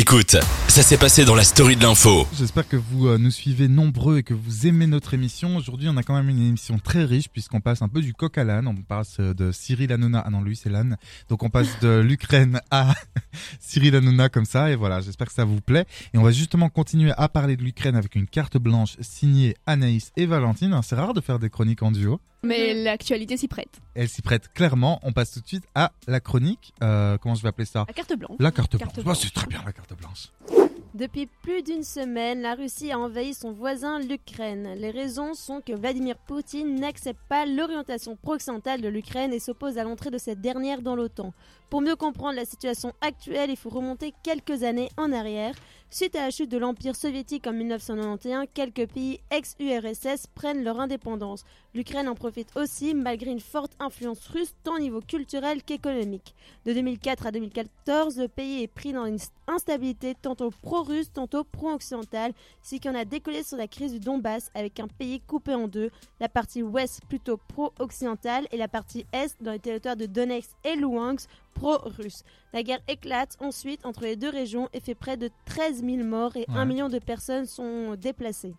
Écoute, ça s'est passé dans la story de l'info. J'espère que vous euh, nous suivez nombreux et que vous aimez notre émission. Aujourd'hui, on a quand même une émission très riche puisqu'on passe un peu du coq à l'âne. On passe euh, de Cyril Hanouna, ah non, lui c'est l'âne. Donc on passe de l'Ukraine à Cyril Hanouna comme ça. Et voilà, j'espère que ça vous plaît. Et on va justement continuer à parler de l'Ukraine avec une carte blanche signée Anaïs et Valentine. C'est rare de faire des chroniques en duo. Mais l'actualité s'y prête. Elle s'y prête clairement. On passe tout de suite à la chronique. Euh, comment je vais appeler ça? La carte blanche. La carte, Carte blanche. blanche. Oh, c'est très bien la carte blanche. Depuis plus d'une semaine, la Russie a envahi son voisin l'Ukraine. Les raisons sont que Vladimir Poutine n'accepte pas l'orientation pro-occidentale de l'Ukraine et s'oppose à l'entrée de cette dernière dans l'OTAN. Pour mieux comprendre la situation actuelle, il faut remonter quelques années en arrière. Suite à la chute de l'Empire soviétique en 1991, quelques pays ex-URSS prennent leur indépendance. L'Ukraine en profite aussi, malgré une forte influence russe tant au niveau culturel qu'économique. De 2004 à 2014, le pays est pris dans une instabilité tantôt pro-russe, tantôt pro-occidentale, ce qui en a décollé sur la crise du Donbass avec un pays coupé en deux, la partie ouest plutôt pro-occidentale et la partie est dans les territoires de Donetsk et Luhansk pro-russe. La guerre éclate ensuite entre les deux régions et fait près de 13 000 morts et Ouais. 1 million de personnes sont déplacées.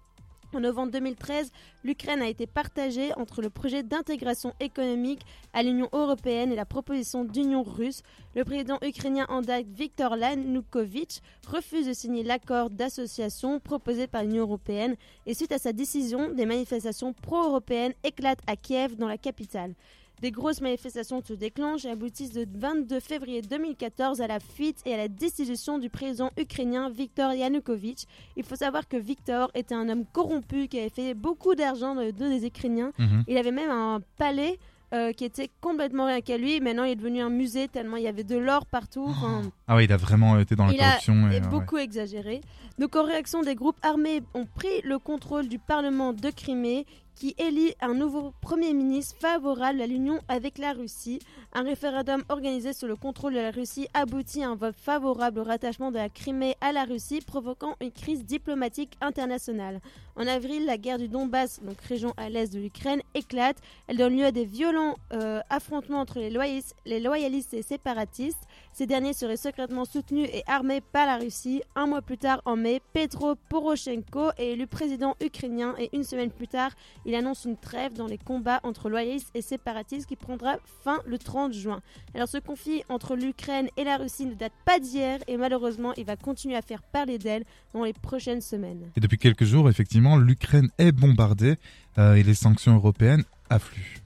En novembre 2013, l'Ukraine a été partagée entre le projet d'intégration économique à l'Union européenne et la proposition d'union russe. Le président ukrainien en date Viktor Yanukovych refuse de signer l'accord d'association proposé par l'Union européenne et suite à sa décision, des manifestations pro-européennes éclatent à Kiev dans la capitale. Des grosses manifestations se déclenchent et aboutissent le 22 février 2014 à la fuite et à la destitution du président ukrainien Viktor Yanukovych. Il faut savoir que Viktor était un homme corrompu qui avait fait beaucoup d'argent dans le dos des Ukrainiens. Mhm. Il avait même un palais euh, qui était complètement rien qu'à lui. Maintenant, il est devenu un musée tellement il y avait de l'or partout. Enfin, Ah oui, il a vraiment été dans la Il a- et, euh, ouais. beaucoup exagéré. Donc en réaction, des groupes armés ont pris le contrôle du Parlement de Crimée qui élit un nouveau Premier ministre favorable à l'union avec la Russie. Un référendum organisé sous le contrôle de la Russie aboutit à un vote favorable au rattachement de la Crimée à la Russie, provoquant une crise diplomatique internationale. En avril, la guerre du Donbass, donc région à l'est de l'Ukraine, éclate. Elle donne lieu à des violents euh, affrontements entre les, loyalis- les loyalistes et les séparatistes. Ces derniers seraient secrètement soutenus et armés par la Russie. Un mois plus tard, en mai, Petro Poroshenko est élu président ukrainien et une semaine plus tard, il annonce une trêve dans les combats entre loyalistes et séparatistes qui prendra fin le 30 juin. Alors ce conflit entre l'Ukraine et la Russie ne date pas d'hier et malheureusement il va continuer à faire parler d'elle dans les prochaines semaines. Et depuis quelques jours, effectivement, l'Ukraine est bombardée euh, et les sanctions européennes affluent.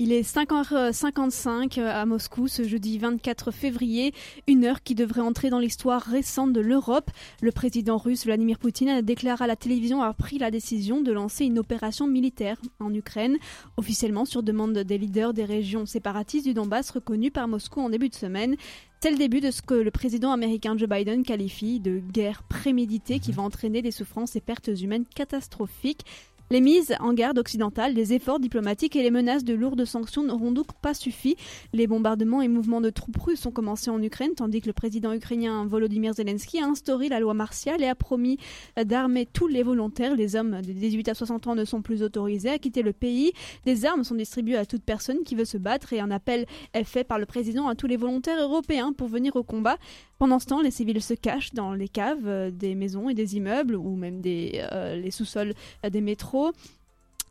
Il est 5h55 à Moscou ce jeudi 24 février, une heure qui devrait entrer dans l'histoire récente de l'Europe. Le président russe Vladimir Poutine a déclaré à la télévision avoir pris la décision de lancer une opération militaire en Ukraine, officiellement sur demande des leaders des régions séparatistes du Donbass reconnues par Moscou en début de semaine. C'est le début de ce que le président américain Joe Biden qualifie de guerre préméditée qui va entraîner des souffrances et pertes humaines catastrophiques. Les mises en garde occidentales, les efforts diplomatiques et les menaces de lourdes sanctions n'auront donc pas suffi. Les bombardements et mouvements de troupes russes ont commencé en Ukraine, tandis que le président ukrainien Volodymyr Zelensky a instauré la loi martiale et a promis d'armer tous les volontaires. Les hommes de 18 à 60 ans ne sont plus autorisés à quitter le pays. Des armes sont distribuées à toute personne qui veut se battre et un appel est fait par le président à tous les volontaires européens pour venir au combat. Pendant ce temps, les civils se cachent dans les caves des maisons et des immeubles ou même des, euh, les sous-sols des métros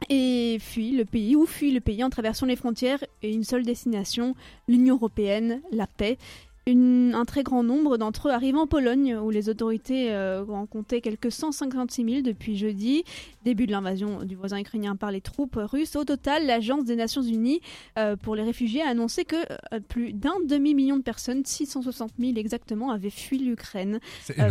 et fuient le pays ou fuient le pays en traversant les frontières et une seule destination, l'Union européenne, la paix. Une- un très grand nombre d'entre eux arrivent en Pologne, où les autorités euh, en comptaient quelques 156 000 depuis jeudi, début de l'invasion du voisin ukrainien par les troupes russes. Au total, l'Agence des Nations Unies euh, pour les réfugiés a annoncé que euh, plus d'un demi-million de personnes, 660 000 exactement, avaient fui l'Ukraine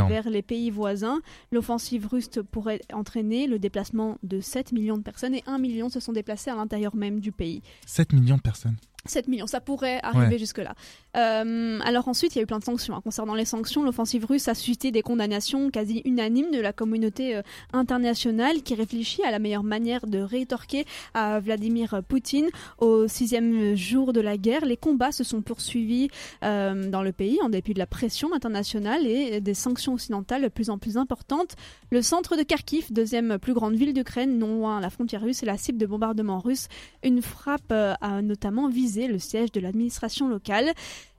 vers les pays voisins. L'offensive russe pourrait entraîner le déplacement de 7 millions de personnes et 1 million se sont déplacés à l'intérieur même du pays. 7 millions de personnes. 7 millions, ça pourrait arriver Ouais. jusque-là. Euh, alors ensuite, il y a eu plein de sanctions. hein. Concernant les sanctions, l'offensive russe a suscité des condamnations quasi unanimes de la communauté euh, internationale qui réfléchit à la meilleure manière de rétorquer à Vladimir Poutine. Au sixième jour de la guerre, les combats se sont poursuivis euh, dans le pays en dépit de la pression internationale et des sanctions occidentales de plus en plus importantes. Le centre de Kharkiv, deuxième plus grande ville d'Ukraine, non loin la frontière russe, est la cible de bombardements russes. Une frappe a notamment visé le siège de l'administration locale.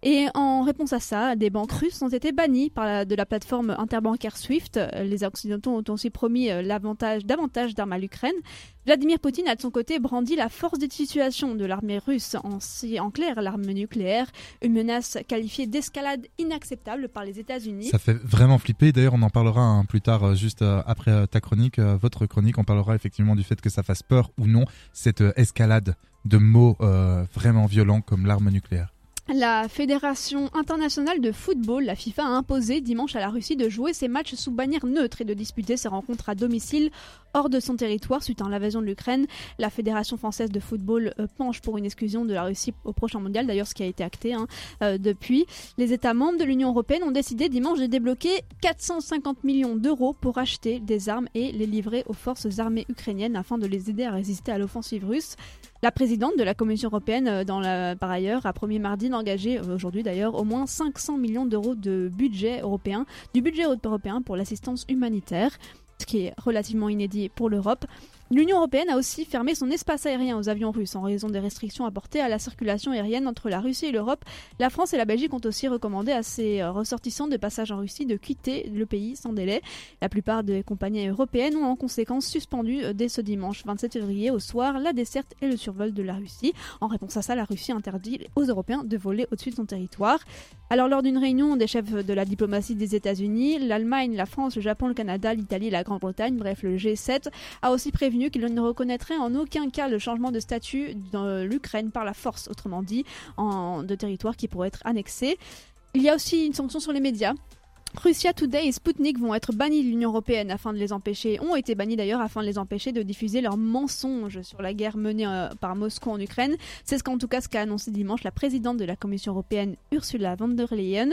Et en réponse à ça, des banques russes ont été bannies de la plateforme interbancaire SWIFT. Les Occidentaux ont aussi promis euh, davantage d'armes à l'Ukraine. Vladimir Poutine a de son côté brandi la force de situation de l'armée russe, en, en clair l'arme nucléaire, une menace qualifiée d'escalade inacceptable par les États-Unis. Ça fait vraiment flipper. D'ailleurs, on en parlera hein, plus tard, euh, juste euh, après ta chronique, votre chronique. On parlera effectivement du fait que ça fasse peur ou non cette escalade de mots vraiment violents comme l'arme nucléaire. La Fédération internationale de football, la FIFA, a imposé dimanche à la Russie de jouer ses matchs sous bannière neutre et de disputer ses rencontres à domicile hors de son territoire suite à l'invasion de l'Ukraine. La Fédération française de football euh, penche pour une exclusion de la Russie au prochain mondial, d'ailleurs ce qui a été acté hein, euh, depuis. Les États membres de l'Union européenne ont décidé dimanche de débloquer 450 millions d'euros pour acheter des armes et les livrer aux forces armées ukrainiennes afin de les aider à résister à l'offensive russe. La présidente de la Commission européenne, euh, par ailleurs, a promis mardi d'engager, euh, aujourd'hui d'ailleurs, au moins 500 millions d'euros de budget européen, du budget européen pour l'assistance humanitaire, ce qui est relativement inédit pour l'Europe. L'Union européenne a aussi fermé son espace aérien aux avions russes en raison des restrictions apportées à la circulation aérienne entre la Russie et l'Europe. La France et la Belgique ont aussi recommandé à ses euh, ressortissants de passage en Russie de quitter le pays sans délai. La plupart des compagnies européennes ont en conséquence suspendu euh, dès ce dimanche 27 février au soir la desserte et le survol de la Russie. En réponse à ça, la Russie interdit aux Européens de voler au-dessus de son territoire. Alors lors d'une réunion des chefs de la diplomatie des États-Unis, l'Allemagne, la France, le Japon, le Canada, l'Italie la Grande-Bretagne, bref le G7, a aussi prévenu qu'il ne reconnaîtrait en aucun cas le changement de statut de l'Ukraine par la force, autrement dit, en, de territoire qui pourrait être annexé. Il y a aussi une sanction sur les médias. Russia Today et Sputnik vont être bannis de l'Union européenne afin de les empêcher, ont été bannis d'ailleurs afin de les empêcher de diffuser leurs mensonges sur la guerre menée euh, par Moscou en Ukraine. C'est ce qu'en tout cas ce qu'a annoncé dimanche la présidente de la Commission européenne Ursula von der Leyen.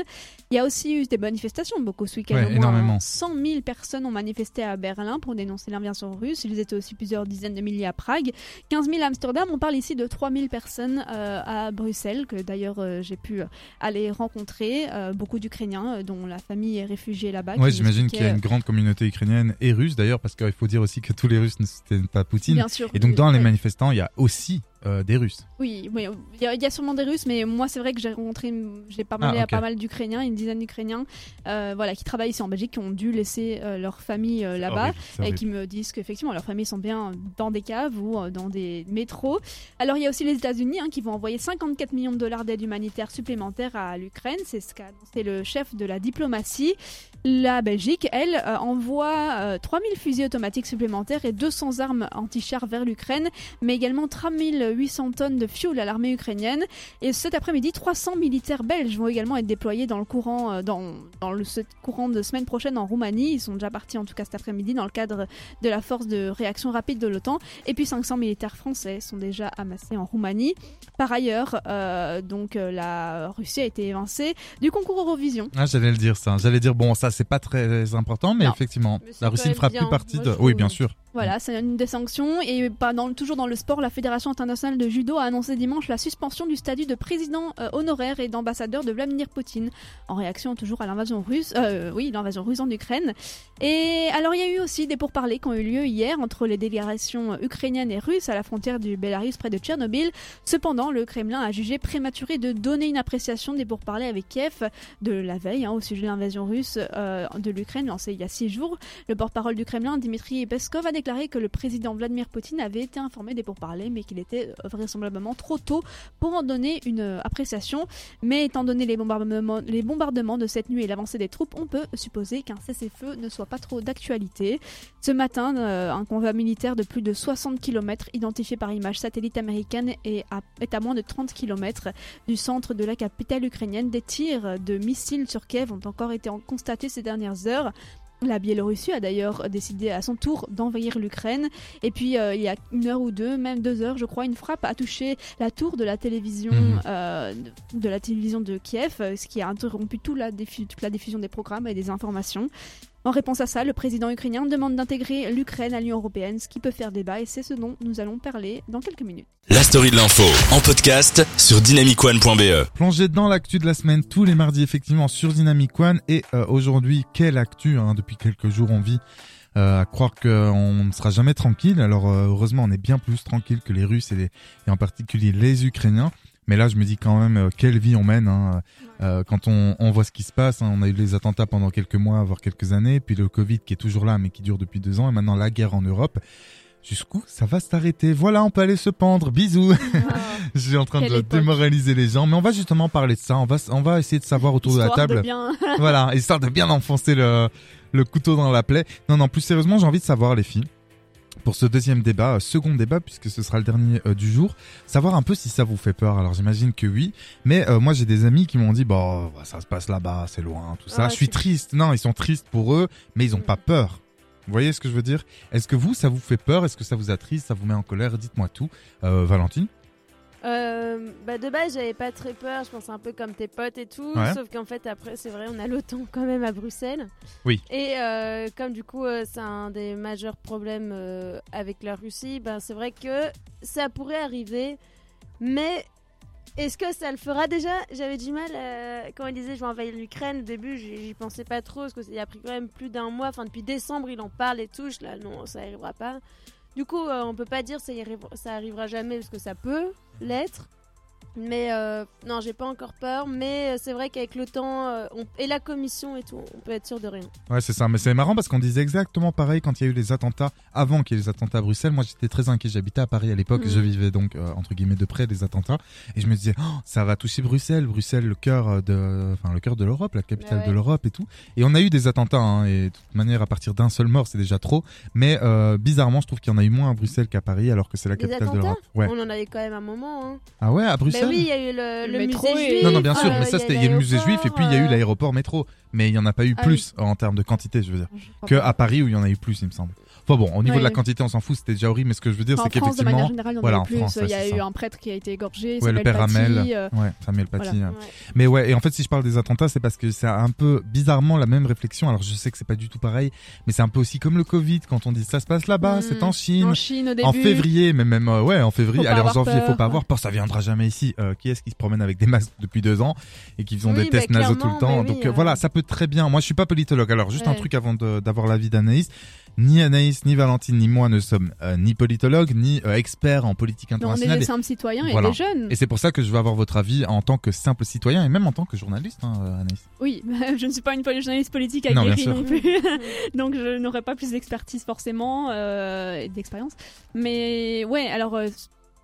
Il y a aussi eu des manifestations, beaucoup ce week-end. énormément. 100 000 personnes ont manifesté à Berlin pour dénoncer l'invasion russe. Ils étaient aussi plusieurs dizaines de milliers à Prague. 15 000 à Amsterdam. On parle ici de 3 000 personnes euh, à Bruxelles, que d'ailleurs euh, j'ai pu aller rencontrer. beaucoup d'Ukrainiens dont la famille est réfugiés là-bas. Oui, j'imagine qu'il y a une grande communauté ukrainienne et russe d'ailleurs, parce qu'il faut dire aussi que tous les Russes ne soutiennent pas Poutine. Bien sûr, et donc dans les manifestants, il y a aussi euh, des Russes. Oui, il y, a sûrement des Russes, mais moi c'est vrai que j'ai rencontré, j'ai parlé ah, à pas mal d'Ukrainiens, une dizaine d'Ukrainiens, euh, voilà, qui travaillent ici en Belgique, qui ont dû laisser euh, leur famille là-bas et qui me disent qu'effectivement leurs familles sont bien dans des caves ou dans des métros. Alors il y a aussi les États-Unis hein, qui vont envoyer 54 millions de dollars d'aide humanitaire supplémentaire à l'Ukraine, c'est ce qu'a annoncé le chef de la diplomatie. La Belgique, elle, envoie 3000 fusils automatiques supplémentaires et 200 armes anti-chars vers l'Ukraine, mais également 3000 800 tonnes de fuel à l'armée ukrainienne. Et cet après-midi, 300 militaires belges vont également être déployés dans le courant, euh, dans, dans le courant de semaine prochaine en Roumanie. Ils sont déjà partis en tout cas cet après-midi dans le cadre de la force de réaction rapide de l'OTAN. Et puis 500 militaires français sont déjà amassés en Roumanie. Par ailleurs, euh, donc euh, la Russie a été évincée du concours Eurovision. Ah, j'allais le dire ça. J'allais dire bon, ça c'est pas très important, mais effectivement, la Russie ne fera plus partie de. Oui, bien sûr. Voilà, c'est une des sanctions. Et toujours dans le sport, la Fédération internationale de judo a annoncé dimanche la suspension du statut de président euh, honoraire et d'ambassadeur de Vladimir Poutine, en réaction toujours à l'invasion russe, euh, oui, l'invasion russe en Ukraine. Et alors, il y a eu aussi des pourparlers qui ont eu lieu hier entre les délégations ukrainiennes et russes à la frontière du Bélarus près de Tchernobyl. Cependant, le Kremlin a jugé prématuré de donner une appréciation des pourparlers avec Kiev de la veille hein, au sujet de l'invasion russe euh, de l'Ukraine lancée il y a six jours. Le porte-parole du Kremlin, Dmitri Peskov, a déclaré que le président Vladimir Poutine avait été informé des pourparlers, mais qu'il était euh, vraisemblablement trop tôt pour en donner une euh, appréciation. Mais étant donné les bombardements, de cette nuit et l'avancée des troupes, on peut supposer qu'un cessez-feu ne soit pas trop d'actualité. Ce matin, euh, un convoi militaire de plus de 60 km, identifié par image satellite américaine, est à, est à moins de 30 km du centre de la capitale ukrainienne. Des tirs de missiles sur Kiev ont encore été constatés ces dernières heures. La Biélorussie a d'ailleurs décidé à son tour d'envahir l'Ukraine. Et puis euh, il y a une heure ou deux, même deux heures, je crois, une frappe a touché la tour de la télévision mhm. euh, de la télévision de Kiev, ce qui a interrompu la, toute la diffusion des programmes et des informations. En réponse à ça, le président ukrainien demande d'intégrer l'Ukraine à l'Union européenne, ce qui peut faire débat et c'est ce dont nous allons parler dans quelques minutes. La story de l'info en podcast sur dynamicone.be. Plongez dans l'actu de la semaine tous les mardis effectivement sur Dynamic One et euh, aujourd'hui quelle actu hein, depuis quelques jours on vit euh, à croire qu'on ne sera jamais tranquille. Alors euh, heureusement on est bien plus tranquille que les Russes et, et en particulier les Ukrainiens. Mais là, je me dis quand même euh, quelle vie on mène. Hein. Euh, quand on, on, voit ce qui se passe, hein. on a eu les attentats pendant quelques mois, voire quelques années, puis le Covid qui est toujours là, mais qui dure depuis deux ans, et maintenant la guerre en Europe. Jusqu'où ça va s'arrêter? Voilà, on peut aller se pendre. Bisous. je suis en train de démoraliser les gens, mais on va justement parler de ça. On va, on va essayer de savoir autour de la table. voilà, histoire de bien enfoncer le, le couteau dans la plaie. Non, non, plus sérieusement, j'ai envie de savoir les filles pour ce deuxième débat, euh, second débat puisque ce sera le dernier euh, du jour, savoir un peu si ça vous fait peur. Alors j'imagine que oui, mais euh, moi j'ai des amis qui m'ont dit bon bah, ça se passe là-bas, c'est loin, tout ça. je suis triste. Non, ils sont tristes pour eux, mais ils ont pas peur. Vous voyez ce que je veux dire? Est-ce que vous, ça vous fait peur? Est-ce que ça vous attriste? Ça vous met en colère? Dites-moi tout. Valentine? Euh, bah de base, j'avais pas très peur. Je pensais un peu comme tes potes et tout. Sauf qu'en fait, après, c'est vrai, on a l'OTAN quand même à Bruxelles. Oui. Et euh, comme du coup, euh, c'est un des majeurs problèmes avec la Russie, ben c'est vrai que ça pourrait arriver. Mais est-ce que ça le fera déjà? J'avais du mal quand il disait je vais envahir l'Ukraine. Au début, j'y pensais pas trop parce qu'il a pris quand même plus d'un mois. Enfin, depuis décembre, il en parle et tout. là, non, ça arrivera pas. Du coup, on peut pas dire ça, ça arrivera jamais parce que ça peut l'être. Mais euh, non, j'ai pas encore peur. Mais euh, c'est vrai qu'avec le temps euh, et la commission et tout, on peut être sûr de rien. Ouais, c'est ça. Mais c'est marrant parce qu'on disait exactement pareil quand il y a eu les attentats, avant qu'il y ait les attentats à Bruxelles. Moi, j'étais très inquiet. J'habitais à Paris à l'époque. Je mm. vivais donc, entre guillemets, de près des attentats. Et je me disais, oh, ça va toucher Bruxelles. Bruxelles, le cœur de, enfin, le cœur de l'Europe, la capitale de l'Europe et tout. Et on a eu des attentats. Hein, et de toute manière, à partir d'un seul mort, c'est déjà trop. Mais bizarrement, je trouve qu'il y en a eu moins à Bruxelles qu'à Paris, alors que c'est la capitale de l'Europe. Ouais. On en avait quand même un moment. Hein. Ah ouais, à Bruxelles. Oui, il y a eu le, métro musée juif. Non, non, bien sûr, mais ça, c'était, il y a le musée juif et puis il y a eu l'aéroport métro. Mais il n'y en a pas eu ah plus en termes de quantité, je veux dire, que à Paris où il y en a eu plus, il me semble. Enfin bon, au niveau de la quantité, on s'en fout, c'était déjà horrible, mais ce que je veux dire, c'est qu'effectivement. Voilà, en France, il y a eu un prêtre qui a été égorgé. Ouais, le père Hamel. Euh, ouais, Samuel Paty. Mais ouais, et en fait, si je parle des attentats, c'est parce que c'est un peu bizarrement la même réflexion. Alors, je sais que c'est pas du tout pareil, mais c'est un peu aussi comme le Covid, quand on dit ça se passe là-bas, c'est en Chine. En Chine, au début. En février, mais même, euh, ouais, en février. Allez, en janvier, faut pas avoir peur, ça viendra jamais ici. Euh, qui est-ce qui se promène avec des masques depuis deux ans et qui font des bah, tests nasaux tout le temps? Donc, voilà, ça peut très bien. Moi, je suis pas politologue. Alors, juste un truc avant d'avoir l'avis d'Anaïs. Ni Anaïs, ni Valentine, ni moi ne sommes euh, ni politologues, ni euh, experts en politique internationale. on est des simples citoyens et des jeunes. Et c'est pour ça que je veux avoir votre avis en tant que simple citoyen et même en tant que journaliste, hein, Anaïs. Oui, je ne suis pas une journaliste politique à non, non plus. Donc je n'aurai pas plus d'expertise forcément euh, et d'expérience. Mais ouais, alors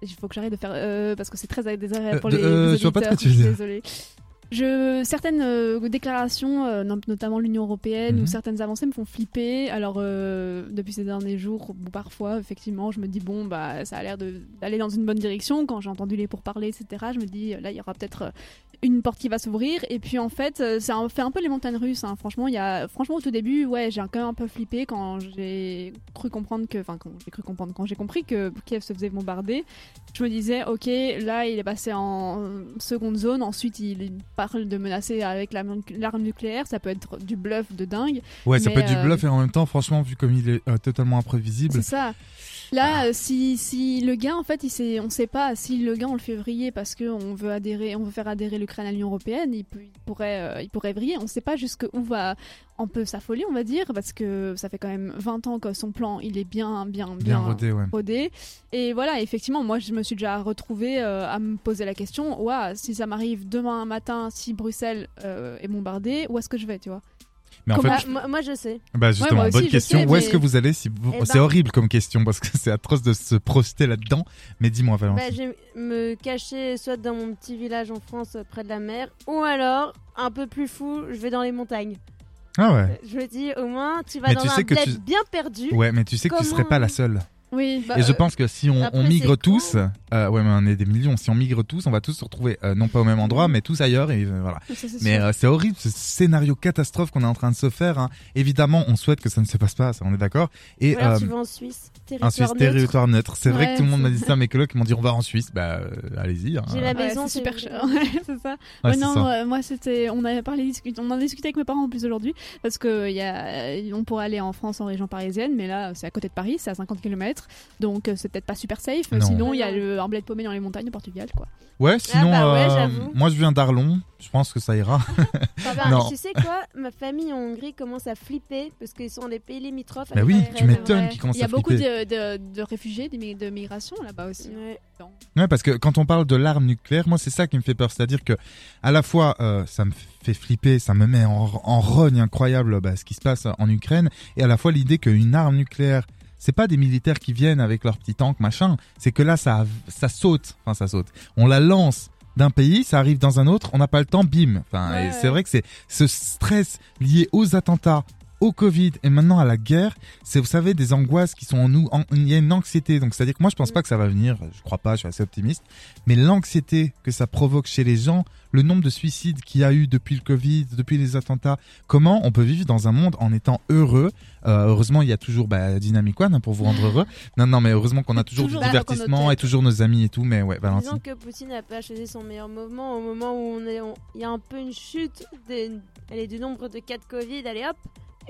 il faut que j'arrête de faire parce que c'est très désagréable pour les, les Je vois pas ce que tu veux dire. Désolée. Je, certaines euh, déclarations, euh, notamment l'Union européenne, ou mhm. certaines avancées me font flipper. Alors, euh, depuis ces derniers jours, parfois, effectivement, je me dis, bon, bah, ça a l'air d'aller dans une bonne direction. Quand j'ai entendu les pourparlers, etc., je me dis, là, il y aura peut-être une porte qui va s'ouvrir. Et puis, en fait, ça fait un peu les montagnes russes. Hein. Franchement, il y a, franchement, au tout début, ouais, j'ai quand même un peu flippé quand j'ai cru comprendre que, enfin, quand j'ai cru comprendre, quand j'ai compris que Kiev se faisait bombarder. Je me disais, ok, là, il est passé en seconde zone. Ensuite, il parle de menacer avec l'arme nucléaire, ça peut être du bluff de dingue. Ouais, ça peut être du euh, bluff et en même temps, franchement, vu comme il est euh, totalement imprévisible. C'est ça. Là, ah. si, si le gars, en fait, il sait, on sait pas si le gars, on le fait vriller parce qu'on veut adhérer, on veut faire adhérer l'Ukraine à l'Union européenne, il, peut, il pourrait, euh, il pourrait vriller. On sait pas jusqu'où va, on peut s'affoler, on va dire, parce que ça fait quand même 20 ans que son plan, il est bien, bien, bien, rodé, Et voilà, effectivement, moi, je me suis déjà retrouvée euh, à me poser la question, ouais, si ça m'arrive demain matin, si Bruxelles euh, est bombardée, où est-ce que je vais, tu vois? Mais en fait, moi, je sais. Bah justement, bonne question. Où est-ce que vous allez si eh C'est ben- horrible comme question parce que c'est atroce de se projeter là-dedans. Mais dis-moi, Valentine. Bah, je vais me cacher soit dans mon petit village en France près de la mer, ou alors un peu plus fou, je vais dans les montagnes. Ah ouais. Je me dis au moins tu vas dans un bled bien perdu. Ouais, mais tu sais que tu serais pas la seule. Oui. et je bah, pense que si on, migre tous, euh, ouais, mais on est des millions. Si on migre tous, on va tous se retrouver euh, non pas au même endroit, mais tous ailleurs. Et euh, voilà. mais c'est horrible ce scénario catastrophe qu'on est en train de se faire. Hein. Évidemment, on souhaite que ça ne se passe pas. Ça, on est d'accord. Et tu vas en Suisse. Territoire Suisse, neutre. territoire neutre. C'est vrai que tout le monde m'a dit ça. Mes colocs m'ont dit on va en Suisse. Bah allez-y. Hein. J'ai la maison, super cher. c'est ça. non, moi c'était. On avait parlé, on en a discuté avec mes parents en plus aujourd'hui parce que y a, on pourrait aller en France en région parisienne, mais là c'est à côté de Paris, c'est à 50 km km. Donc, euh, c'est peut-être pas super safe. Non. Sinon, il y a le de paumé dans les montagnes au Portugal, quoi. Ouais, sinon, bah ouais, euh, moi je viens d'Arlon, je pense que ça ira. Ah bah, Non. Tu sais quoi? Ma famille en Hongrie commence à flipper parce qu'ils sont des pays limitrophes. Bah oui, tu m'étonnes qu'ils commencent Il y a à beaucoup flipper. de, de, de réfugiés, de migration là-bas aussi. Ouais. Ouais, parce que quand on parle de l'arme nucléaire, moi c'est ça qui me fait peur, c'est-à-dire que à la fois euh, ça me fait flipper, ça me met en, en rogne incroyable bah, ce qui se passe en Ukraine, et à la fois l'idée qu'une arme nucléaire, c'est pas des militaires qui viennent avec leurs petits tanks machin, c'est que là ça ça saute, enfin ça saute, on la lance d'un pays, ça arrive dans un autre, on n'a pas le temps, bim. Enfin, Ouais, c'est vrai que c'est ce stress lié aux attentats au Covid et maintenant à la guerre, c'est vous savez des angoisses qui sont en nous, en- il y a une anxiété. Donc c'est à dire que moi je pense pas que ça va venir, je crois pas, je suis assez optimiste, mais l'anxiété que ça provoque chez les gens, le nombre de suicides qu'il y a eu depuis le Covid, depuis les attentats, comment on peut vivre dans un monde en étant heureux? Euh, heureusement il y a toujours bah, Dynamic One hein, pour vous rendre heureux. Non non mais heureusement qu'on a toujours, Toujours du divertissement et toujours nos amis et tout. Mais ouais Valentine. Disons que Poutine n'a pas choisi son meilleur moment, au moment où on est, on- il y a un peu une chute des, allez, du nombre de cas de Covid. Allez hop,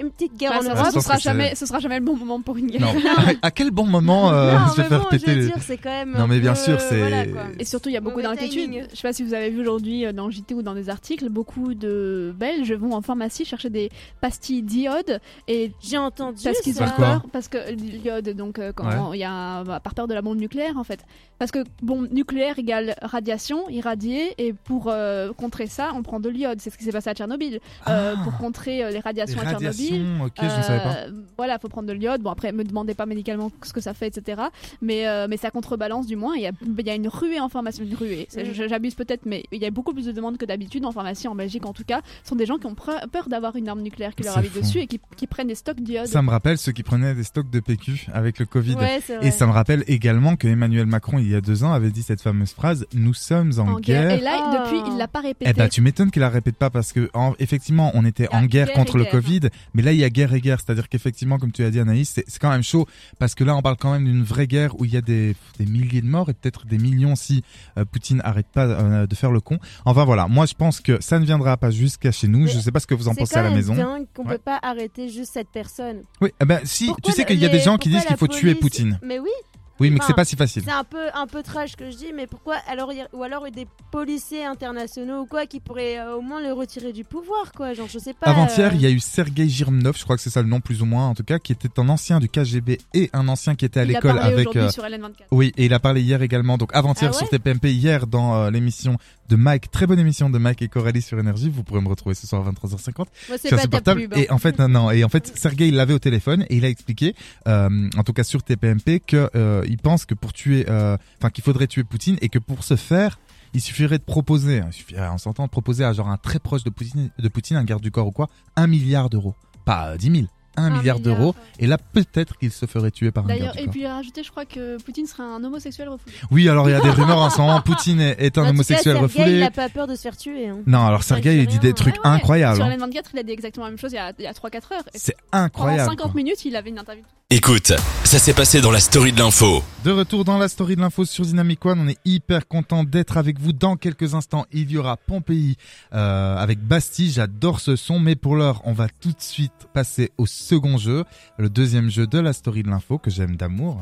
une petite guerre Bah, en Europe. ce, sera jamais, ce sera jamais le bon moment pour une guerre. Non. à quel bon moment euh, non, se faire bon, péter je veux dire, c'est quand même. Non, mais bien peu, sûr, c'est- voilà. Et surtout, il y a beaucoup d'inquiétudes. Je sais pas si vous avez vu aujourd'hui euh, dans JT ou dans des articles, beaucoup de Belges vont en pharmacie chercher des pastilles d'iode et J'ai entendu parce qu'ils ont peur, parce que l'iode, donc euh, quand il y a un- par peur de la bombe nucléaire en fait, parce que bombe nucléaire égale radiation, irradier, et pour euh, contrer ça, on prend de l'iode. C'est ce qui s'est passé à Tchernobyl. Euh, Ah. pour contrer euh, les Les radiations à Tchernobyl, radiations, ok, je ne savais pas. Voilà, faut prendre de l'iode. Bon, après, me demandez pas médicalement ce que ça fait, etc. Mais, mais ça contrebalance du moins. Il y y a une ruée en pharmacie. Une ruée. J'abuse peut-être, mais il y a beaucoup plus de demandes que d'habitude en pharmacie, en Belgique en tout cas. Ce sont des gens qui ont peur d'avoir une arme nucléaire qui leur arrive dessus et qui, qui prennent des stocks d'iode. Ça me rappelle ceux qui prenaient des stocks de PQ avec le Covid. Ouais. Et ça me rappelle également que Emmanuel Macron, il y a deux ans, avait dit cette fameuse phrase Nous sommes en, en guerre. guerre. Et là, Oh. depuis, il l'a pas répété. Eh ben, tu m'étonnes qu'il la répète pas parce que, en- effectivement, on était en guerre guerre contre le guerre. Covid, mais là, il y a guerre et guerre. C'est-à-dire qu'effectivement, comme tu as dit, Anaïs, c'est c'est quand même chaud parce que là, on parle quand même d'une vraie guerre où il y a des, des milliers de morts et peut-être des millions si euh, Poutine arrête pas euh, de faire le con. Enfin, voilà. Moi, je pense que ça ne viendra pas jusqu'à chez nous. Mais je sais pas ce que vous en C'est pensez quand à la même maison. dingue qu'on Ouais. peut pas arrêter juste cette personne. Oui, eh ben, si, Pourquoi tu sais qu'il y a des gens qui disent qu'il faut tuer Poutine. Mais oui, Oui, mais que c'est Enfin, pas si facile. c'est un peu un peu trash que je dis, mais pourquoi alors il y a- ou alors des policiers internationaux ou quoi qui pourraient euh, au moins le retirer du pouvoir quoi, genre je sais pas. Avant-hier, euh, il y a eu Sergei Girmnov, je crois que c'est ça le nom plus ou moins en tout cas, qui était un ancien du KGB et un ancien qui était à il a l'école parlé avec. aujourd'hui euh, sur LN24. Oui, et il a parlé hier également, donc avant-hier Ah sur TPMP, hier dans euh, l'émission de Mike, très bonne émission de Mike et Coralie sur Énergie, vous pourrez me retrouver ce soir à 23h50 moi c'est sur pas ce ta portable. pub. hein. Et en fait, non, non, et en fait, Sergei il l'avait au téléphone et il a expliqué, euh, en tout cas sur TPMP, que euh, il pense que pour tuer, euh, enfin qu'il faudrait tuer Poutine et que pour ce faire, il suffirait de proposer, il suffirait, on s'entend, de proposer à genre un très proche de Poutine, de Poutine, un garde du corps ou quoi, un milliard d'euros, pas euh, 10 000, un, Un milliard d'euros. Et là, peut-être qu'il se ferait tuer par un garde D'ailleurs, du et corps. puis il a rajouté, je crois que Poutine serait un homosexuel refoulé. Oui, alors il y a des rumeurs en ce moment. Poutine est, est un En tout cas, homosexuel refoulé. Il a pas peur de se faire tuer. hein. Non, alors Sergei, il dit des trucs Ouais, ouais. incroyables. Sur hein. LN24, il a dit exactement la même chose il y a, il a 3-4 heures. C'est incroyable. 50 quoi. minutes, il avait une interview. Écoute, ça s'est passé dans la story de l'info. De retour dans la story de l'info sur Dynamic One, on est hyper content d'être avec vous. Dans quelques instants, il y aura Pompéi euh, avec Bastille. J'adore ce son, mais pour l'heure, on va tout de suite passer au second jeu, le deuxième jeu de la story de l'info que j'aime d'amour.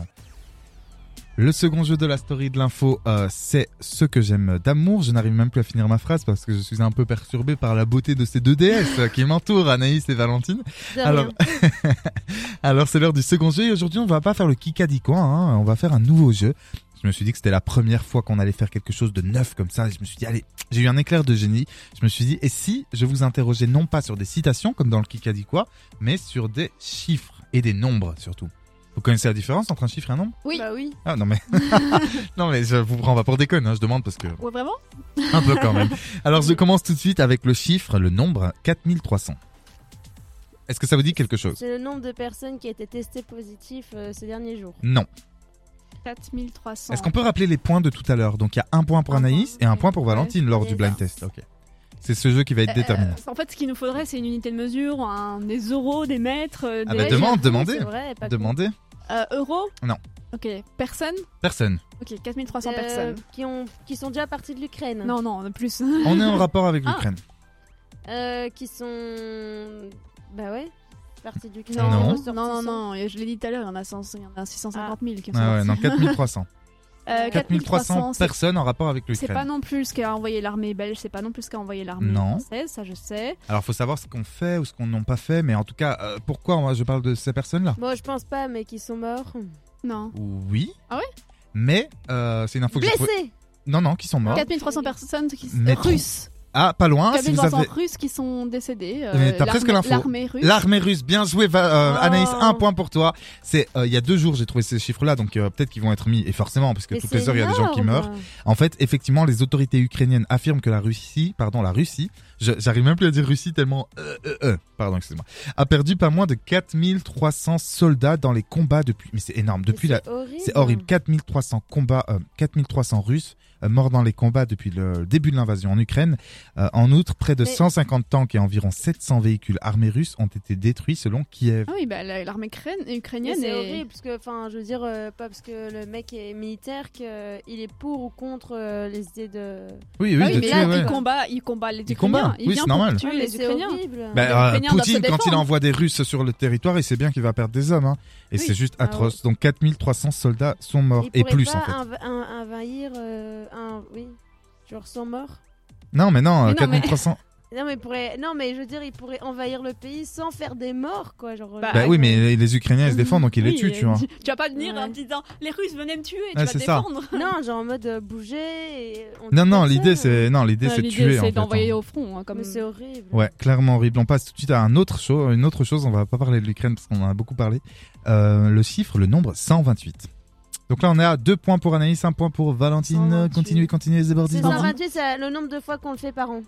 Le second jeu de la story de l'info, euh, c'est ce que j'aime d'amour. Je n'arrive même plus à finir ma phrase parce que je suis un peu perturbé par la beauté de ces deux déesses qui m'entourent, Anaïs et Valentine. Alors, alors c'est l'heure du second jeu et aujourd'hui on va pas faire le Kikadi quoi, hein, on va faire un nouveau jeu. Je me suis dit que c'était la première fois qu'on allait faire quelque chose de neuf comme ça. Et je me suis dit allez, j'ai eu un éclair de génie. Je me suis dit et si je vous interrogeais non pas sur des citations comme dans le Kikadi quoi, mais sur des chiffres et des nombres surtout? Vous connaissez la différence entre un chiffre et un nombre? Oui. Bah oui. Ah non mais non mais je vous prends pas pour déconne, hein, je demande parce que Ouais, vraiment? Un peu quand même. Alors je commence tout de suite avec le chiffre, le nombre 4300. Est-ce que ça vous dit quelque chose? C'est le nombre de personnes qui a été testées positives euh, ces derniers jours. Non. 4300. Est-ce qu'on peut rappeler les points de tout à l'heure? Donc il y a un point pour Un Anaïs point, et un point pour. Valentine lors du blind test. Ok. C'est ce jeu qui va être Euh, déterminant. en fait, ce qu'il nous faudrait, c'est une unité de mesure, un, des euros, des mètres, euh, Ah des bah, demande, demandez. Vrai, Demandez. Euh, euros Non. Ok. Personnes Personne. Ok, 4300 cool. Euh, personnes. qui ont qui sont déjà partis de l'Ukraine. Non, non, plus. On est en rapport avec Ah. l'Ukraine. Euh, qui sont bah ouais. partie d'Ukraine. Non, Non. non, non, non, je l'ai dit tout à l'heure, il y en a, 100 il y en a 650 000 qui sont Ah ouais, non, 4300. Euh, 4300 c'est- personnes en rapport avec C'est pas l'Ukraine. non plus ce qu'a envoyé l'armée belge, c'est pas non plus ce qu'a envoyé l'armée Non. française, ça je sais. Alors, faut savoir ce qu'on fait ou ce qu'on n'a pas fait, mais en tout cas, euh, pourquoi moi je parle de ces personnes-là? Bon, je pense pas, mais qui sont morts. Non. Oui. Ah ouais? Mais euh, c'est une info que j'ai. Blessés Non, non, qui sont morts. 4300 personnes qui... Mais euh, russes. Ah, pas loin. Si vous 4300 avez russes qui sont décédés. euh, t'as presque l'armée- l'info. L'armée russe. L'armée russe, bien joué, va- euh, Oh. Anaïs, un point pour toi. C'est euh, il y a deux jours, j'ai trouvé ces chiffres-là, donc euh, peut-être qu'ils vont être mis. Et forcément, parce que Mais toutes les heures, il y a des gens qui meurent. En fait, effectivement, les autorités ukrainiennes affirment que la Russie, pardon, la Russie, j'arrive même plus à dire Russie tellement, euh, euh, euh, pardon, excusez-moi, a perdu pas moins de 4300 soldats dans les combats depuis. Mais c'est énorme. Depuis la, C'est horrible. horrible. 4300 combats, euh, 4300 Russes morts dans les combats depuis le début de l'invasion en Ukraine. Euh, en outre, près de Mais- 150 tanks et environ 700 véhicules armés russes ont été détruits selon Kiev. Ah oui, bah, la- l'armée ukrainienne c'est est... horrible parce que, enfin, je veux dire, euh, pas parce que le mec est militaire qu'il est pour ou contre euh, les idées de. Oui, oui, Ah oui, de mais tuer, là, ouais. il combat, il combat les Il Ukrainiens. combat. Il Oui, c'est normal. tuer mais les c'est Ukrainiens. horrible. Bah, Les euh, Ukrainiens doivent Poutine, quand il envoie des Russes sur le territoire, il sait bien qu'il va perdre des hommes. hein. Et Oui. c'est juste Ah atroce. Donc 4300 soldats sont morts. Il Et plus, pas en fait. inv- un- envahir euh, un. Oui. Genre sans mort. Non, mais non, Mais euh, non, mais- 4300. Non mais, pourrait... non, mais je veux dire, il pourrait envahir le pays sans faire des morts, quoi. Genre, Bah, Bah euh, oui, mais les- Ukrainiens, ils se défendent, donc ils les tuent, tu vois. Tu vas pas venir Ouais. en disant les Russes venaient me tuer, tu Ouais, vas c'est te ça. défendre. Non, genre en mode euh, bouger. Et on Non, tue non, l'idée, c'est, non, l'idée, Euh, c'est de tuer, en c'est fait, d'envoyer hein. au front. hein, comme... C'est horrible. Ouais, clairement horrible. On passe tout de suite à un autre chose, une autre chose. On va pas parler de l'Ukraine parce qu'on en a beaucoup parlé. Euh, le chiffre, le nombre 128. Donc là, on est à deux points pour Anaïs, un point pour Valentine. 128. Continuez, continuez, C'est Zébordine. 128, c'est le nombre de fois qu'on le fait par an.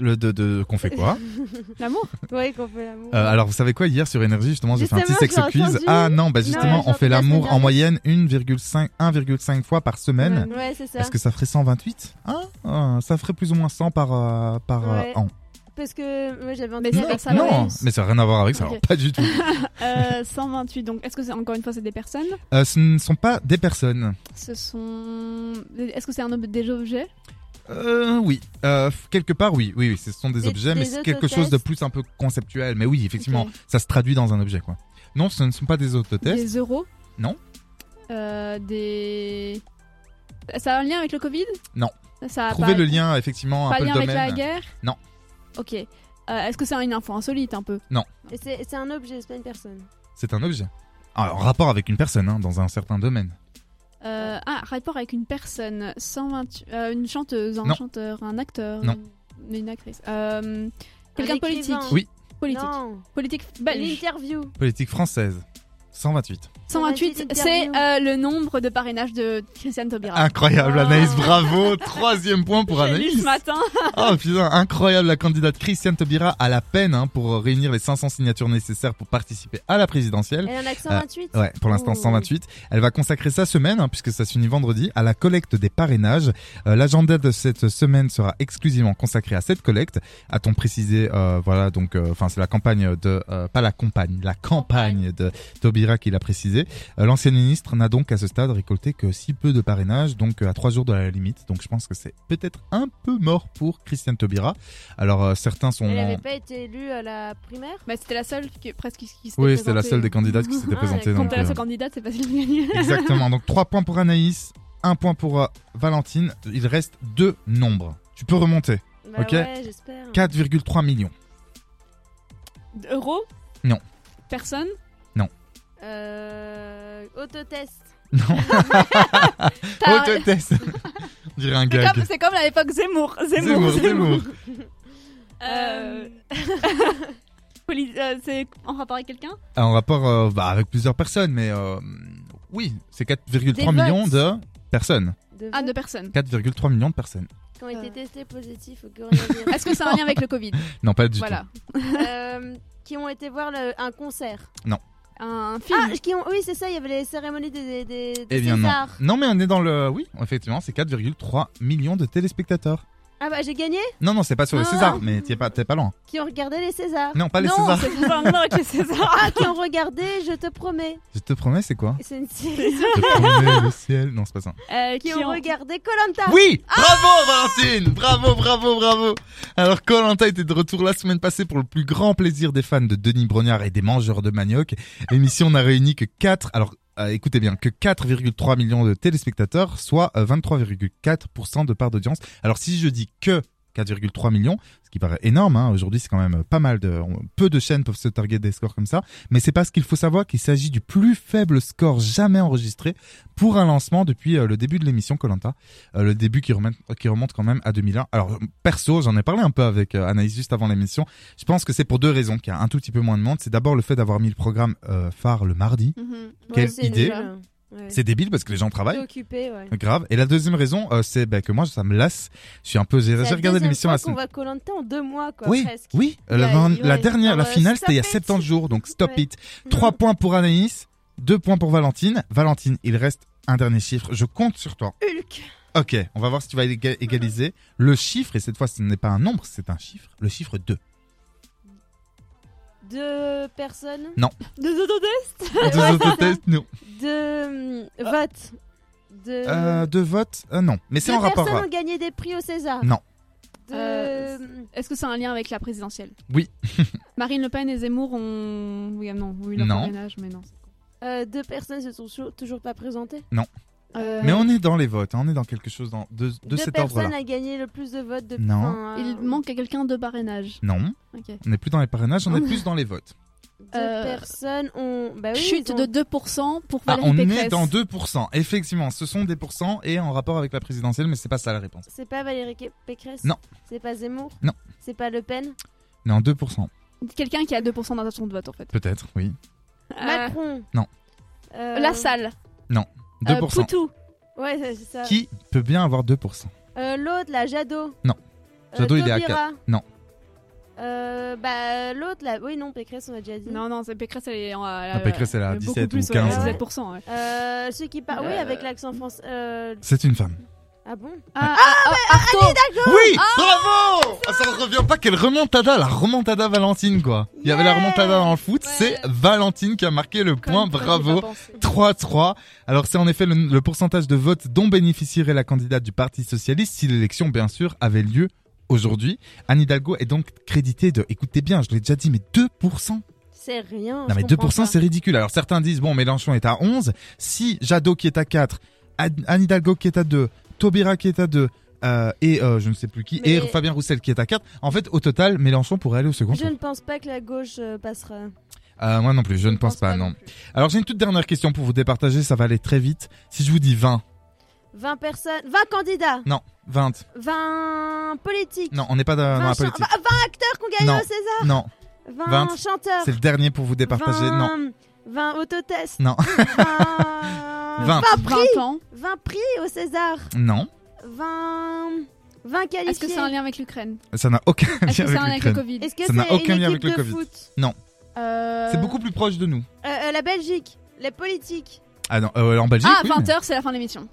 Le de, de qu'on fait quoi L'amour Oui, qu'on fait l'amour. Euh, Alors, vous savez quoi Hier sur Énergie, justement, j'ai fait un petit sexe quiz. Ah non, bah justement, on fait l'amour en moyenne 1,5 1,5 fois par semaine. Ouais, c'est ça. Est-ce que ça ferait 128 ah, ah, Ça ferait plus ou moins 100 par euh, par euh, Ouais. an. Parce que moi j'avais entendu avec ça, non, mais ça n'a rien à voir avec ça. Alors, pas du tout. Euh, 128. Donc, est-ce que c'est encore une fois c'est des personnes Euh, ce ne sont pas des personnes. Ce sont. Est-ce que c'est un ob- des objets? Euh, oui, euh, quelque part, oui, oui, oui, ce sont des, Des- objets, mais c'est quelque chose de plus un peu conceptuel. Mais oui, effectivement, ça se traduit dans un objet, quoi. Non, ce ne sont pas des autotests. Des euros? Non. Euh, des. Ça a un lien avec le Covid? Non. Ça a Trouvez pas... le lien, effectivement, Pas un peu lien le avec la guerre? Non. Ok. Euh, Est-ce que c'est une info insolite un peu? Et c'est un objet, c'est pas une personne. C'est un objet. Ah, en rapport avec une personne, hein, dans un certain domaine. euh, Ah, rapport avec une personne. 120... euh, une chanteuse, un Non. chanteur, un acteur Non. Une, une actrice. Euh, Quelqu'un de politique. Oui. Politique. Non, Politique belge. l'interview. Politique française. 128. 128, 128 c'est euh, le nombre de parrainages de Christiane Taubira. Incroyable, Oh. Anaïs, bravo. Troisième point pour J'ai lu Anaïs. ce matin. Oh putain, incroyable, la candidate Christiane Taubira a la peine hein, pour réunir les 500 signatures nécessaires pour participer à la présidentielle. Elle en a que 128 Ouais, pour l'instant Oh. 128. Elle va consacrer sa semaine, hein, puisque ça se finit vendredi, à la collecte des parrainages. Euh, L'agenda de cette semaine sera exclusivement consacré à cette collecte. A-t-on précisé, euh, voilà, donc, euh, enfin, c'est la campagne de, euh, pas la campagne, la campagne de Taubira qui l'a précisé. Euh, L'ancienne ministre n'a donc à ce stade récolté que si peu de parrainages, donc euh, à trois jours de la limite. Donc je pense que c'est peut-être un peu mort pour Christiane Taubira. Alors euh, certains sont... Elle avait pas été élue à la primaire Bah, c'était la seule qui, presque qui, s'était Oui, c'était la présentée. seule des candidates qui s'était Ah, présentée. Quand t'es la seule candidate, c'est facile de gagner. Exactement. Donc 3 points pour Anaïs, 1 point pour euh, Valentine. Il reste deux nombres. Tu peux remonter. Bah Ok. ouais, j'espère. 4,3 millions. Euros Non. Personne Euh... Autotest. Non. Autotest. On dirait un gag. c'est comme à l'époque Zemmour. Zemmour, Zemmour. Zemmour. Euh... euh, c'est en rapport avec quelqu'un? En rapport euh, bah, avec plusieurs personnes, mais euh, oui, c'est 4,3 Des millions de personnes. De Ah, de personnes. 4,3 millions de personnes. qui ont été Euh. testés positifs au coronavirus. Est-ce que ça a un lien avec le Covid? Non, pas du Voilà. Euh, qui ont été voir le- un concert? Un film. Ah, qui ont... oui, c'est ça, il y avait les cérémonies des, des. Eh bien non. Césars. Non, mais on est dans le... Oui, effectivement, c'est 4,3 millions de téléspectateurs. Ah bah j'ai gagné Non, non, c'est pas sur les Ah. Césars, mais t'es pas, t'es pas loin. Qui ont regardé les Césars Non, pas les non, Césars. c'est pas lien avec les Césars. Ah, qui ont regardé, je te promets. Je te promets, c'est quoi C'est une série. Je te promets le ciel. Non, c'est pas ça. Euh, qui ont regardé Colanta. Oui Bravo Valentine Bravo, bravo, bravo Alors Colanta était de retour la semaine passée pour le plus grand plaisir des fans de Denis Brognard et des mangeurs de manioc. L'émission n'a réuni que 4, alors écoutez bien, que 4,3 millions de téléspectateurs, soit euh, 23,4% de part d'audience. Alors si je dis que 4,3 millions, ce qui paraît énorme, hein, aujourd'hui c'est quand même pas mal de... peu de chaînes peuvent se targuer des scores comme ça, mais c'est parce qu'il faut savoir qu'il s'agit du plus faible score jamais enregistré pour un lancement depuis euh, le début de l'émission Colanta. Euh, le début qui remonte, qui remonte quand même à 2001. Alors perso, j'en ai parlé un peu avec euh, Anaïs juste avant l'émission. Je pense que c'est pour deux raisons qu'il y a un tout petit peu moins de monde. C'est d'abord le fait d'avoir mis le programme euh, phare le mardi. Mhm. Quelle idée. Ouais. C'est débile parce que les gens travaillent. occupé, ouais. Grave. Et la deuxième raison, euh, c'est bah, que moi ça me lasse. Je suis un peu. J'ai regardé l'émission la semaine. va Colanta en deux mois, quoi, Oui, presque. oui. euh, la, dernière, la finale, c'était il y a stop it. 70 jours, donc stop it. Trois points pour Anaïs, deux points pour Valentine. Valentine, il reste un dernier chiffre. Je compte sur toi. Hulk. Ok, on va voir si tu vas éga- égaliser le chiffre, et cette fois ce n'est pas un nombre, c'est un chiffre, le chiffre 2. Deux personnes. Deux autotests Deux autres tests, non. Deux hum, votes. Deux. Euh, deux votes, euh, non. Mais c'est en rapport. personnes à- ont gagné des prix au César. Non. Euh, Est-ce que c'est un lien avec la présidentielle? Oui. Marine Le Pen et Zemmour ont. Oui, ah non, oui, leur Non. parrainage, mais non. euh, deux personnes se sont toujours, toujours pas présentées? Euh, Mais on est dans les votes, hein, on est dans quelque chose dans, de, de deux cet personnes ordre-là. a gagné le plus de votes depuis. Non. Il euh, manque à quelqu'un de parrainage. Non, on n'est plus dans les parrainages, on est Oh. plus dans les votes. Deux Euh, personnes ont. Bah oui, Chute ont- de 2% pour Ah, on Pécresse. est dans 2%. Effectivement, ce sont des pourcents et en rapport avec la présidentielle, mais c'est pas ça la réponse. C'est pas Valérie Pécresse Non. C'est pas Zemmour Non. C'est pas Le Pen On est en 2%. Quelqu'un qui a 2% d'intention de vote, en fait. Peut-être, oui. Macron Non. Euh, La salle. 2%. Euh, Poutou. Ouais, c'est ça. Qui peut bien avoir 2% Euh, L'autre, là, Jadot. Non. Euh, Jadot, il est à Taubira. Non. Euh, bah, l'autre, là. Oui, non, Pécresse, on a déjà dit. Non, non, c'est Pécresse, elle est en. Ah, Pécresse, elle est à beaucoup 17 ou plus, 15. Ouais, 17%. Ouais. Euh, ceux qui parlent. Oui, Euh, avec l'accent français. Euh... C'est une femme. Ah bon Ah, ah, ah, Artaud. Oui, bravo Ah, Ça ne revient pas quelle remontada, la remontada Valentine quoi. Il y avait la remontada dans le foot, Ouais. c'est Valentine qui a marqué le point, Comme bravo. j'ai pas pensé. 3-3. Alors c'est en effet le, le pourcentage de votes dont bénéficierait la candidate du Parti Socialiste si l'élection bien sûr avait lieu aujourd'hui. Anne Hidalgo est donc créditée de, écoutez bien, je l'ai déjà dit, mais 2%. C'est rien. Non je mais comprends 2% pas. c'est ridicule. Alors certains disent, bon Mélenchon est à 11, si Jadot qui est à 4, Ad- Anne Hidalgo qui est à 2, Taubira qui est à 2, euh, et euh, je ne sais plus qui, et Mais- Fabien Roussel qui est à 4. En fait, au total, Mélenchon pourrait aller au second Je tour. ne pense pas que la gauche euh, passera. Euh, moi non plus, je ne pense pas, non. plus. Alors j'ai une toute dernière question pour vous départager, ça va aller très vite. Si je vous dis 20, 20 personnes, 20 candidats, non, 20, 20 politiques, non, on n'est pas dans, dans 20, la chan- politique. 20 acteurs qui ont gagné Non. au César, Non, 20, 20, chanteurs, c'est le dernier pour vous départager. 20, Non, 20 autotests, Non. 20, 20. 20 prix, 20 ans. 20 prix au César, non, 20, 20 qualifiés. Est-ce que c'est un lien avec l'Ukraine ça n'a aucun Est-ce lien que c'est un lien avec avec le. Covid Est-ce que Ça n'a c'est aucun lien avec le Covid. foot Euh, C'est beaucoup plus proche de nous. Euh, euh, La Belgique, les politiques. Ah non, euh, en Belgique, Ah, oui, 20 mais- h c'est la fin de l'émission.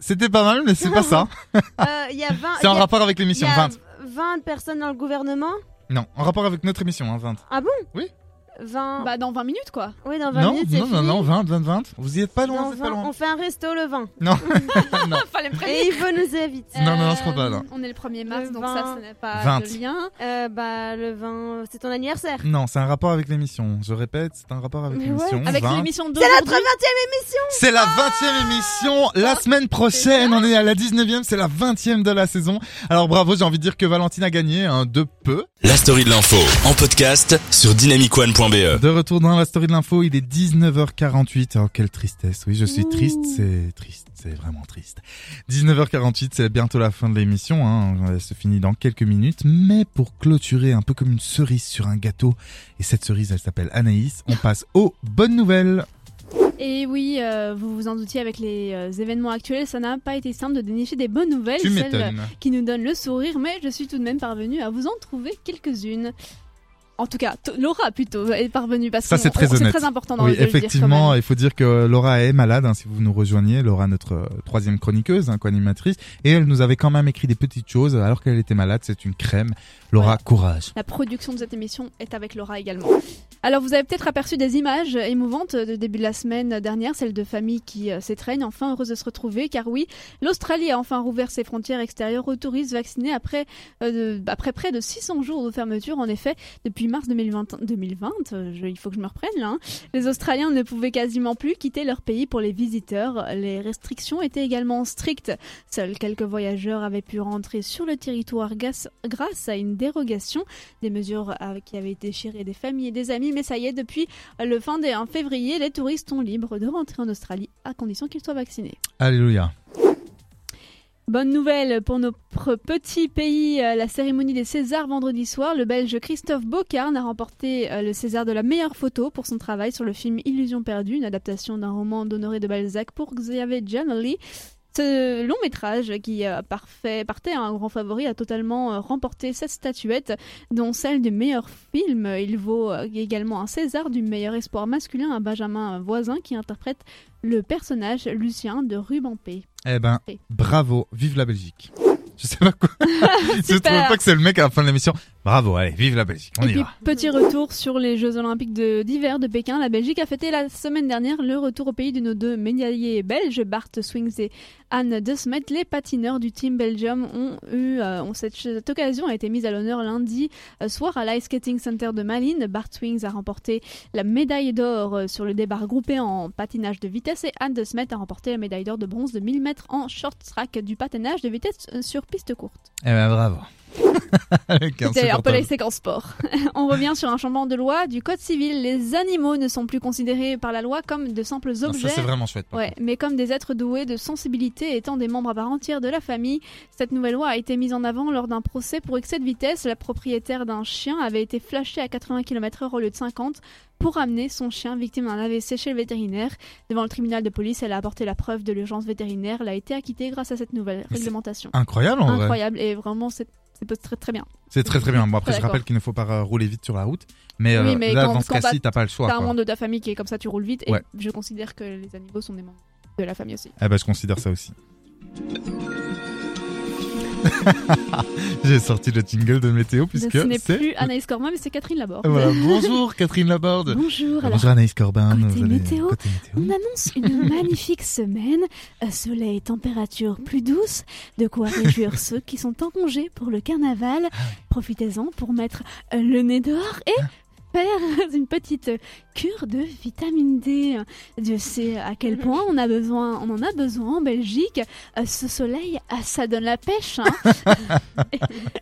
C'était pas mal, mais c'est pas ça. Euh, Il y a 20. C'est en rapport avec il y l'émission, a 20. 20 personnes dans le gouvernement. Non, en rapport avec notre émission, hein, 20. 20. Bah, dans 20 minutes, quoi. oui, dans 20 Non, minutes, non, non, fini. non, 20, 20, 20. Vous y êtes pas loin, vous êtes pas 20, loin. on fait un resto le 20. Non, non. Fallait me Et il veut nous éviter. Non, non, non, je crois pas, là. On est le 1er mars, Le donc 20. ça, ce n'est pas 20. de lien. Euh, bah, le 20, c'est ton anniversaire. Non, c'est un rapport avec l'émission. Je répète, c'est un rapport avec l'émission. Avec 20. l'émission C'est notre d'aujourd'hui. 20ème émission C'est la 20e émission la semaine prochaine. On est à la 19e, c'est la 20e de la saison. Alors bravo, j'ai envie de dire que Valentine a gagné, hein, de peu. La story de l'info en podcast sur De retour dans la story de l'info, il est 19h48. Oh, quelle tristesse. Oui, je suis triste, c'est triste, c'est vraiment triste. 19h48, c'est bientôt la fin de l'émission, hein. Elle se finit dans quelques minutes. Mais pour clôturer un peu comme une cerise sur un gâteau, et cette cerise, elle s'appelle Anaïs, on passe aux bonnes nouvelles. Et oui, euh, vous vous en doutiez avec les euh, événements actuels, ça n'a pas été simple de dénicher des bonnes nouvelles, Tu celles qui nous donnent le sourire, mais je suis tout de même parvenue à vous en trouver quelques-unes. En tout cas, Laura plutôt est parvenue parce Ça, que c'est très très important dans Oui, le effectivement, il faut dire que Laura est malade, hein, si vous nous rejoignez. Laura, notre euh, troisième chroniqueuse, hein, co-animatrice. Et elle nous avait quand même écrit des petites choses alors qu'elle était malade. C'est une crème. Laura, Ouais. courage. La production de cette émission est avec Laura également. Alors, vous avez peut-être aperçu des images émouvantes de début de la semaine dernière, celles de familles qui euh, s'étreignent, enfin heureuses de se retrouver, car oui, l'Australie a enfin rouvert ses frontières extérieures aux touristes vaccinés après, euh, après près de 600 jours de fermeture. En effet, depuis mars 2020, 2020 euh, il faut que je me reprenne là, hein, les Australiens ne pouvaient quasiment plus quitter leur pays pour les visiteurs. Les restrictions étaient également strictes. Seuls quelques voyageurs avaient pu rentrer sur le territoire grâce à une dérogation des mesures euh, qui avaient déchiré des familles et des amis. Mais ça y est, depuis le fin des 1 février, les touristes sont libres de rentrer en Australie à condition qu'ils soient vaccinés. Alléluia. Bonne nouvelle pour notre petit pays, euh, la cérémonie des Césars vendredi soir. Le Belge Christophe Bocarn a remporté euh, le César de la meilleure photo pour son travail sur le film Illusion perdue, une adaptation d'un roman d'Honoré de Balzac pour Xavier Giannoli. Ce long métrage, qui euh, parfait, partait un grand favori, a totalement remporté cette statuette, dont celle du meilleur film. Il vaut également un César du meilleur espoir masculin à Benjamin Voisin, qui interprète le personnage Lucien de Rubempé. Eh ben, bravo. Vive la Belgique. Je sais pas quoi. Je trouve pas que c'est le mec à la fin de l'émission. Bravo, allez, vive la Belgique. On Et y puis, va. petit retour sur les Jeux Olympiques de- d'hiver de, Pékin. La Belgique a fêté la semaine dernière le retour au pays de nos deux médaillés belges, Bart Swings et Anne De Smet. Les patineurs du Team Belgium ont eu, euh, ont- cette, cette occasion a été mise à l'honneur lundi euh, soir à l'Ice Skating Center de Malines. Bart Swings a remporté la médaille d'or euh, sur le débat regroupé en patinage de vitesse et Anne De Smet a remporté la médaille d'or de bronze de 1000 mètres en short track du patinage de vitesse euh, sur piste courte. Eh ben, bravo. Peu supportable. les séquences sport. On revient sur un changement de loi du code civil. Les animaux ne sont plus considérés par la loi comme de simples objets. C'est vraiment chouette. Ouais, mais comme des êtres doués de sensibilité étant des membres à part entière de la famille. Cette nouvelle loi a été mise en avant lors d'un procès pour excès de vitesse. La propriétaire d'un chien avait été flashée à 80 km/h au lieu de 50 pour amener son chien victime d'un AVC chez le vétérinaire. Devant le tribunal de police, elle a apporté la preuve de l'urgence vétérinaire. Elle a été acquittée grâce à cette nouvelle réglementation. Incroyable en vrai. Incroyable et vraiment c'est c'est très très bien. C'est très très bien. Bon après je rappelle qu'il ne faut pas rouler vite sur la route, mais, Oui, euh, mais là quand- dans ce cas-ci t'as pas le choix. T'as un membre de ta famille qui est comme ça, tu roules vite. Et Ouais. je considère que les animaux sont des membres de la famille aussi. Eh ben je considère ça aussi. J'ai sorti le jingle de météo puisque Ce n'est plus Anaïs Cormin, mais c'est Catherine Laborde. Voilà. Bonjour Catherine Laborde. Bonjour. Alors, Bonjour Anaïs Corbin. côté météo, côté météo. on annonce une magnifique semaine. Euh, soleil, température plus douce. De quoi réjouir ceux qui sont en congé pour le carnaval. Ah Profitez-en pour mettre euh, le nez dehors et faire une petite cure de vitamine D. Dieu sait à quel point on a besoin, on en a besoin en Belgique. Euh, ce soleil, ah, ça donne la pêche. hein. et,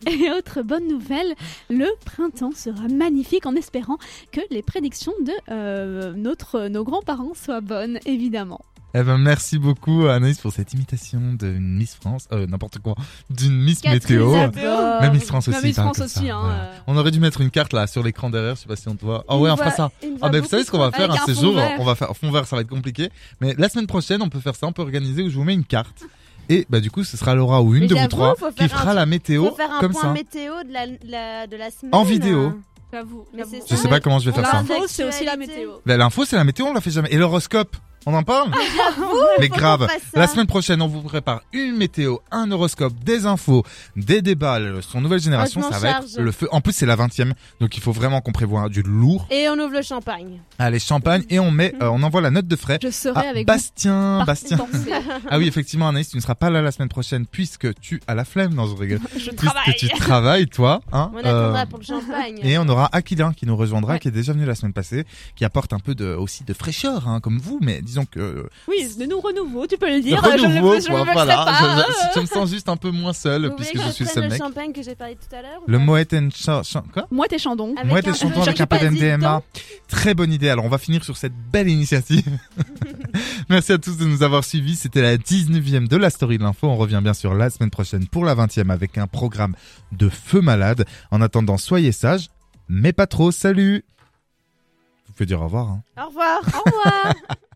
et autre bonne nouvelle, le printemps sera magnifique en espérant que les prédictions de euh, notre, nos grands-parents soient bonnes, évidemment. Eh ben merci beaucoup Anaïs pour cette imitation d'une Miss France, euh, n'importe quoi, d'une Miss Catherine Météo. Même Miss France aussi. Même Miss France aussi, hein, voilà. euh. On aurait dû mettre une carte là sur l'écran derrière, je sais pas si on te voit. Ah ouais, on fera ça. Ah ben vous savez ce qu'on va faire un séjour, vert. on va faire fond vert, ça va être compliqué, mais la semaine prochaine on peut faire ça, on peut organiser où je vous mets une carte. Et bah du coup ce sera Laura ou une Mais de vous trois qui un fera la météo Faut faire un comme point ça. météo de la, la- de la semaine. En vidéo. J'avoue. Mais c'est Je sais pas comment je vais faire ça. L'info, c'est aussi la météo. Bah, L'info c'est la météo, on la fait jamais. Et l'horoscope, on en parle Mais faut grave. La semaine prochaine, on vous prépare une météo, un horoscope, des infos, des débats. Son nouvelle génération, je m'en ça va être le feu. En plus, c'est la 20e, donc il faut vraiment qu'on prévoit du lourd. Et on ouvre le champagne. Allez, champagne et on met, euh, on envoie la note de frais. Je serai à avec Bastien, vous. Bastien. Ah oui, effectivement, Anaïs, tu ne seras pas là la semaine prochaine puisque tu as la flemme. Non, je rigole. Je Puisque travaille. tu travailles, toi. Hein, On euh, attendra pour le champagne. et on aura Aquilin qui nous rejoindra, Ouais. qui est déjà venu la semaine passée, qui apporte un peu de, aussi de fraîcheur, hein, comme vous, mais disons que Oui, de nous renouveau, tu peux le dire. je renouveau, le- je ne quoi, le voilà. pas. Je, je- je me sens juste un peu moins seul puisque que je suis le seul le mec. champagne que j'ai parlé tout à l'heure Le Moet and Cha- Cha- quoi? Moi, t'es chandon. Avec Moet et chanton je avec un peu pas d'MDMA. Très bonne idée. Alors on va finir sur cette belle initiative. Merci à tous de nous avoir suivis. C'était la 19e de la story de l'info. On revient bien sûr la semaine prochaine pour la 20e avec un programme de feu malade. En attendant, soyez sages, mais pas trop. Salut. Vous pouvez dire au revoir. Hein. Au revoir. Au revoir.